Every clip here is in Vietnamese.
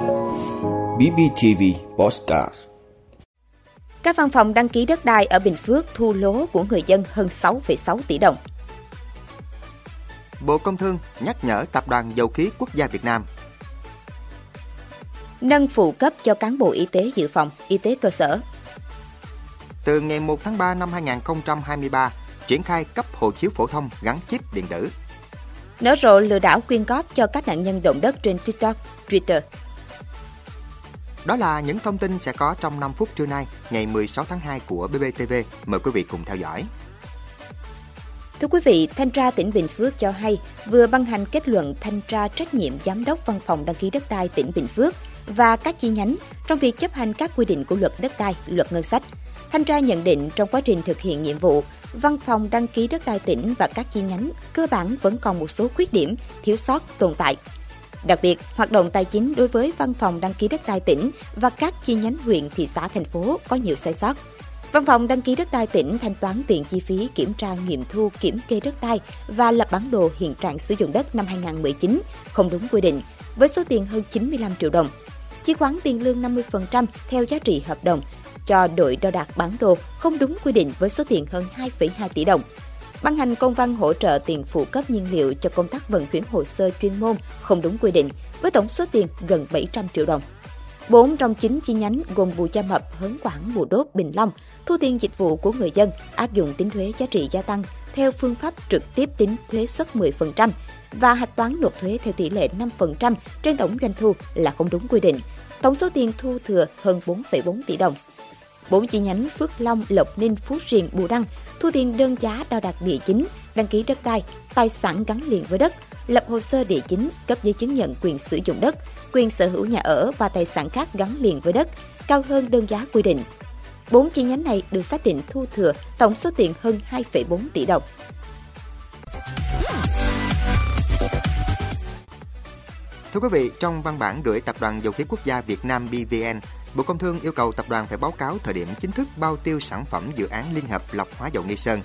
BBTV Postcard Các văn phòng đăng ký đất đai ở Bình Phước thu lỗ của người dân hơn 6,6 tỷ đồng. Bộ Công Thương nhắc nhở Tập đoàn Dầu khí Quốc gia Việt Nam Nâng phụ cấp cho cán bộ y tế dự phòng, y tế cơ sở. Từ ngày 1 tháng 3 năm 2023, triển khai cấp hộ chiếu phổ thông gắn chip điện tử. Nở rộ lừa đảo quyên góp cho các nạn nhân động đất trên TikTok, Twitter. Đó là những thông tin sẽ có trong 5 phút trưa nay, ngày 16 tháng 2 của BBTV. Mời quý vị cùng theo dõi. Thưa quý vị, Thanh tra tỉnh Bình Phước cho hay vừa ban hành kết luận thanh tra trách nhiệm giám đốc văn phòng đăng ký đất đai tỉnh Bình Phước và các chi nhánh trong việc chấp hành các quy định của luật đất đai, luật ngân sách. Thanh tra nhận định trong quá trình thực hiện nhiệm vụ, văn phòng đăng ký đất đai tỉnh và các chi nhánh cơ bản vẫn còn một số khuyết điểm, thiếu sót tồn tại. Đặc biệt, hoạt động tài chính đối với văn phòng đăng ký đất đai tỉnh và các chi nhánh huyện, thị xã, thành phố có nhiều sai sót. Văn phòng đăng ký đất đai tỉnh thanh toán tiền chi phí kiểm tra nghiệm thu kiểm kê đất đai và lập bản đồ hiện trạng sử dụng đất năm 2019 không đúng quy định với số tiền hơn 95 triệu đồng. Chi khoán tiền lương 50% theo giá trị hợp đồng cho đội đo đạc bản đồ không đúng quy định với số tiền hơn 2,2 tỷ đồng. Ban hành công văn hỗ trợ tiền phụ cấp nhiên liệu cho công tác vận chuyển hồ sơ chuyên môn không đúng quy định với tổng số tiền gần 700 triệu đồng. 4 trong 9 chi nhánh gồm Bù Gia Mập, Hớn Quảng, Bù Đốt, Bình Long thu tiền dịch vụ của người dân áp dụng tính thuế giá trị gia tăng theo phương pháp trực tiếp tính thuế suất 10% và hạch toán nộp thuế theo tỷ lệ 5% trên tổng doanh thu là không đúng quy định. Tổng số tiền thu thừa hơn 4,4 tỷ đồng. Bốn chi nhánh Phước Long, Lộc Ninh, Phú Riềng, Bù Đăng thu tiền đơn giá đo đạc địa chính, đăng ký đất đai, tài sản gắn liền với đất, lập hồ sơ địa chính, cấp giấy chứng nhận quyền sử dụng đất, quyền sở hữu nhà ở và tài sản khác gắn liền với đất, cao hơn đơn giá quy định. Bốn chi nhánh này được xác định thu thừa tổng số tiền hơn 2,4 tỷ đồng. Thưa quý vị, trong văn bản gửi Tập đoàn Dầu khí Quốc gia Việt Nam BVN, Bộ Công Thương yêu cầu tập đoàn phải báo cáo thời điểm chính thức bao tiêu sản phẩm dự án Liên hợp lọc hóa dầu Nghi Sơn.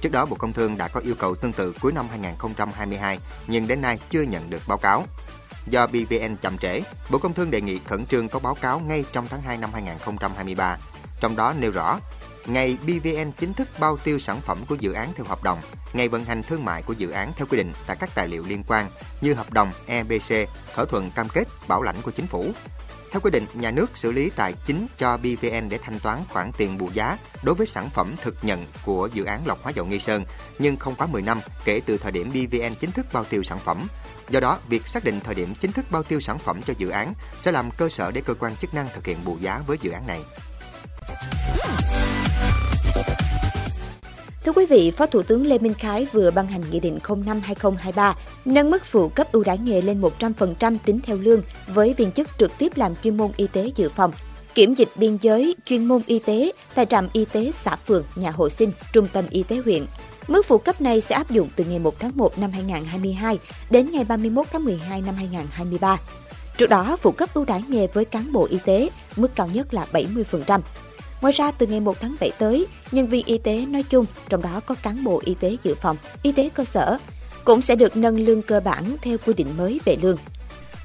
Trước đó, Bộ Công Thương đã có yêu cầu tương tự cuối năm 2022, nhưng đến nay chưa nhận được báo cáo. Do BVN chậm trễ, Bộ Công Thương đề nghị khẩn trương có báo cáo ngay trong tháng 2 năm 2023. Trong đó nêu rõ, ngày BVN chính thức bao tiêu sản phẩm của dự án theo hợp đồng, ngày vận hành thương mại của dự án theo quy định tại các tài liệu liên quan như hợp đồng EBC, thỏa thuận cam kết bảo lãnh của chính phủ. Theo quy định, nhà nước xử lý tài chính cho BVN để thanh toán khoản tiền bù giá đối với sản phẩm thực nhận của dự án lọc hóa dầu Nghi Sơn, nhưng không quá 10 năm kể từ thời điểm BVN chính thức bao tiêu sản phẩm. Do đó, việc xác định thời điểm chính thức bao tiêu sản phẩm cho dự án sẽ làm cơ sở để cơ quan chức năng thực hiện bù giá với dự án này. Thưa quý vị, Phó Thủ tướng Lê Minh Khái vừa ban hành Nghị định 05-2023 nâng mức phụ cấp ưu đãi nghề lên 100% tính theo lương với viên chức trực tiếp làm chuyên môn y tế dự phòng, kiểm dịch biên giới, chuyên môn y tế tại trạm y tế xã phường, nhà hộ sinh, trung tâm y tế huyện. Mức phụ cấp này sẽ áp dụng từ ngày 1 tháng 1 năm 2022 đến ngày 31 tháng 12 năm 2023. Trước đó, phụ cấp ưu đãi nghề với cán bộ y tế, mức cao nhất là 70%. Ngoài ra, từ ngày 1 tháng 7 tới, nhân viên y tế nói chung, trong đó có cán bộ y tế dự phòng, y tế cơ sở, cũng sẽ được nâng lương cơ bản theo quy định mới về lương.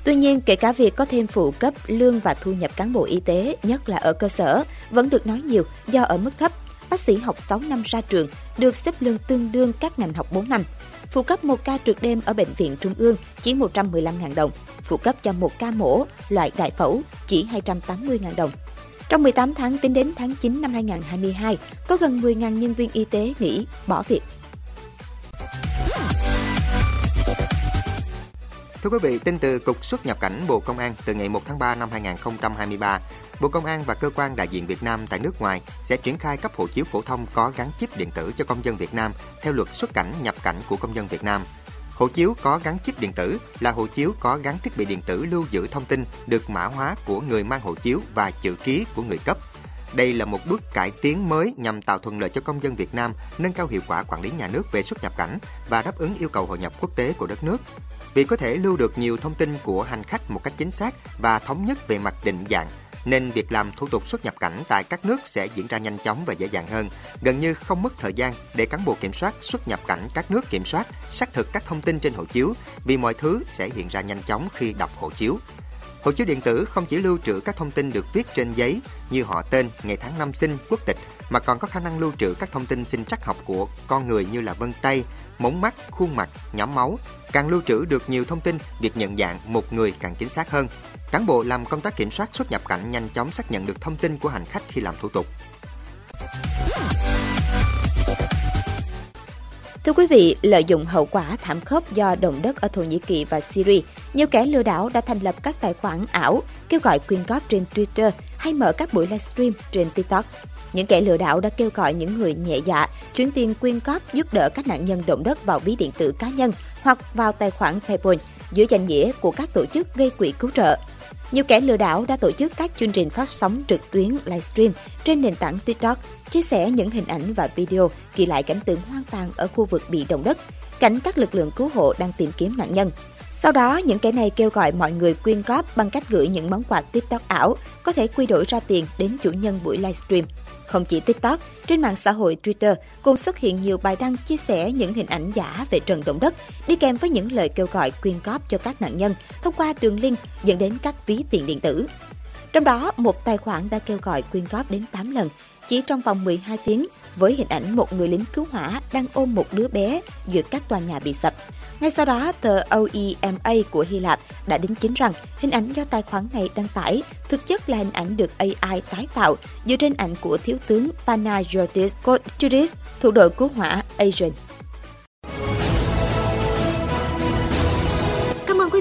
Tuy nhiên, kể cả việc có thêm phụ cấp, lương và thu nhập cán bộ y tế, nhất là ở cơ sở, vẫn được nói nhiều do ở mức thấp. Bác sĩ học 6 năm ra trường được xếp lương tương đương các ngành học 4 năm. Phụ cấp một ca trực đêm ở bệnh viện trung ương chỉ 115.000 đồng. Phụ cấp cho một ca mổ loại đại phẫu chỉ 280.000 đồng. Trong 18 tháng tính đến tháng 9 năm 2022, có gần 10.000 nhân viên y tế nghỉ, bỏ việc. Thưa quý vị, tin từ Cục xuất nhập cảnh Bộ Công an từ ngày 1 tháng 3 năm 2023, Bộ Công an và cơ quan đại diện Việt Nam tại nước ngoài sẽ triển khai cấp hộ chiếu phổ thông có gắn chip điện tử cho công dân Việt Nam theo luật xuất cảnh nhập cảnh của công dân Việt Nam. Hộ chiếu có gắn chip điện tử là hộ chiếu có gắn thiết bị điện tử lưu giữ thông tin được mã hóa của người mang hộ chiếu và chữ ký của người cấp. Đây là một bước cải tiến mới nhằm tạo thuận lợi cho công dân Việt Nam nâng cao hiệu quả quản lý nhà nước về xuất nhập cảnh và đáp ứng yêu cầu hội nhập quốc tế của đất nước. Vì có thể lưu được nhiều thông tin của hành khách một cách chính xác và thống nhất về mặt định dạng, nên việc làm thủ tục xuất nhập cảnh tại các nước sẽ diễn ra nhanh chóng và dễ dàng hơn, gần như không mất thời gian để cán bộ kiểm soát xuất nhập cảnh các nước kiểm soát, xác thực các thông tin trên hộ chiếu vì mọi thứ sẽ hiện ra nhanh chóng khi đọc hộ chiếu. Hộ chiếu điện tử không chỉ lưu trữ các thông tin được viết trên giấy như họ tên, ngày tháng năm sinh, quốc tịch mà còn có khả năng lưu trữ các thông tin sinh trắc học của con người như là vân tay, mống mắt, khuôn mặt, nhóm máu. Càng lưu trữ được nhiều thông tin, việc nhận dạng một người càng chính xác hơn. Cán bộ làm công tác kiểm soát xuất nhập cảnh nhanh chóng xác nhận được thông tin của hành khách khi làm thủ tục. Thưa quý vị, lợi dụng hậu quả thảm khốc do động đất ở Thổ Nhĩ Kỳ và Syria, nhiều kẻ lừa đảo đã thành lập các tài khoản ảo kêu gọi quyên góp trên Twitter hay mở các buổi livestream trên TikTok. Những kẻ lừa đảo đã kêu gọi những người nhẹ dạ chuyển tiền quyên góp giúp đỡ các nạn nhân động đất vào ví điện tử cá nhân hoặc vào tài khoản PayPal dưới danh nghĩa của các tổ chức gây quỹ cứu trợ. Nhiều kẻ lừa đảo đã tổ chức các chương trình phát sóng trực tuyến livestream trên nền tảng TikTok, chia sẻ những hình ảnh và video ghi lại cảnh tượng hoang tàn ở khu vực bị động đất, cảnh các lực lượng cứu hộ đang tìm kiếm nạn nhân. Sau đó, những kẻ này kêu gọi mọi người quyên góp bằng cách gửi những món quà TikTok ảo, có thể quy đổi ra tiền đến chủ nhân buổi livestream. Không chỉ TikTok, trên mạng xã hội Twitter cũng xuất hiện nhiều bài đăng chia sẻ những hình ảnh giả về trận động đất, đi kèm với những lời kêu gọi quyên góp cho các nạn nhân thông qua đường link dẫn đến các ví tiền điện tử. Trong đó, một tài khoản đã kêu gọi quyên góp đến 8 lần, chỉ trong vòng 12 tiếng, với hình ảnh một người lính cứu hỏa đang ôm một đứa bé giữa các tòa nhà bị sập. Ngay sau đó, tờ OEMA của Hy Lạp đã đính chính rằng hình ảnh do tài khoản này đăng tải thực chất là hình ảnh được AI tái tạo dựa trên ảnh của thiếu tướng Panagiotis Kotidis, thủ đội cứu hỏa Asian.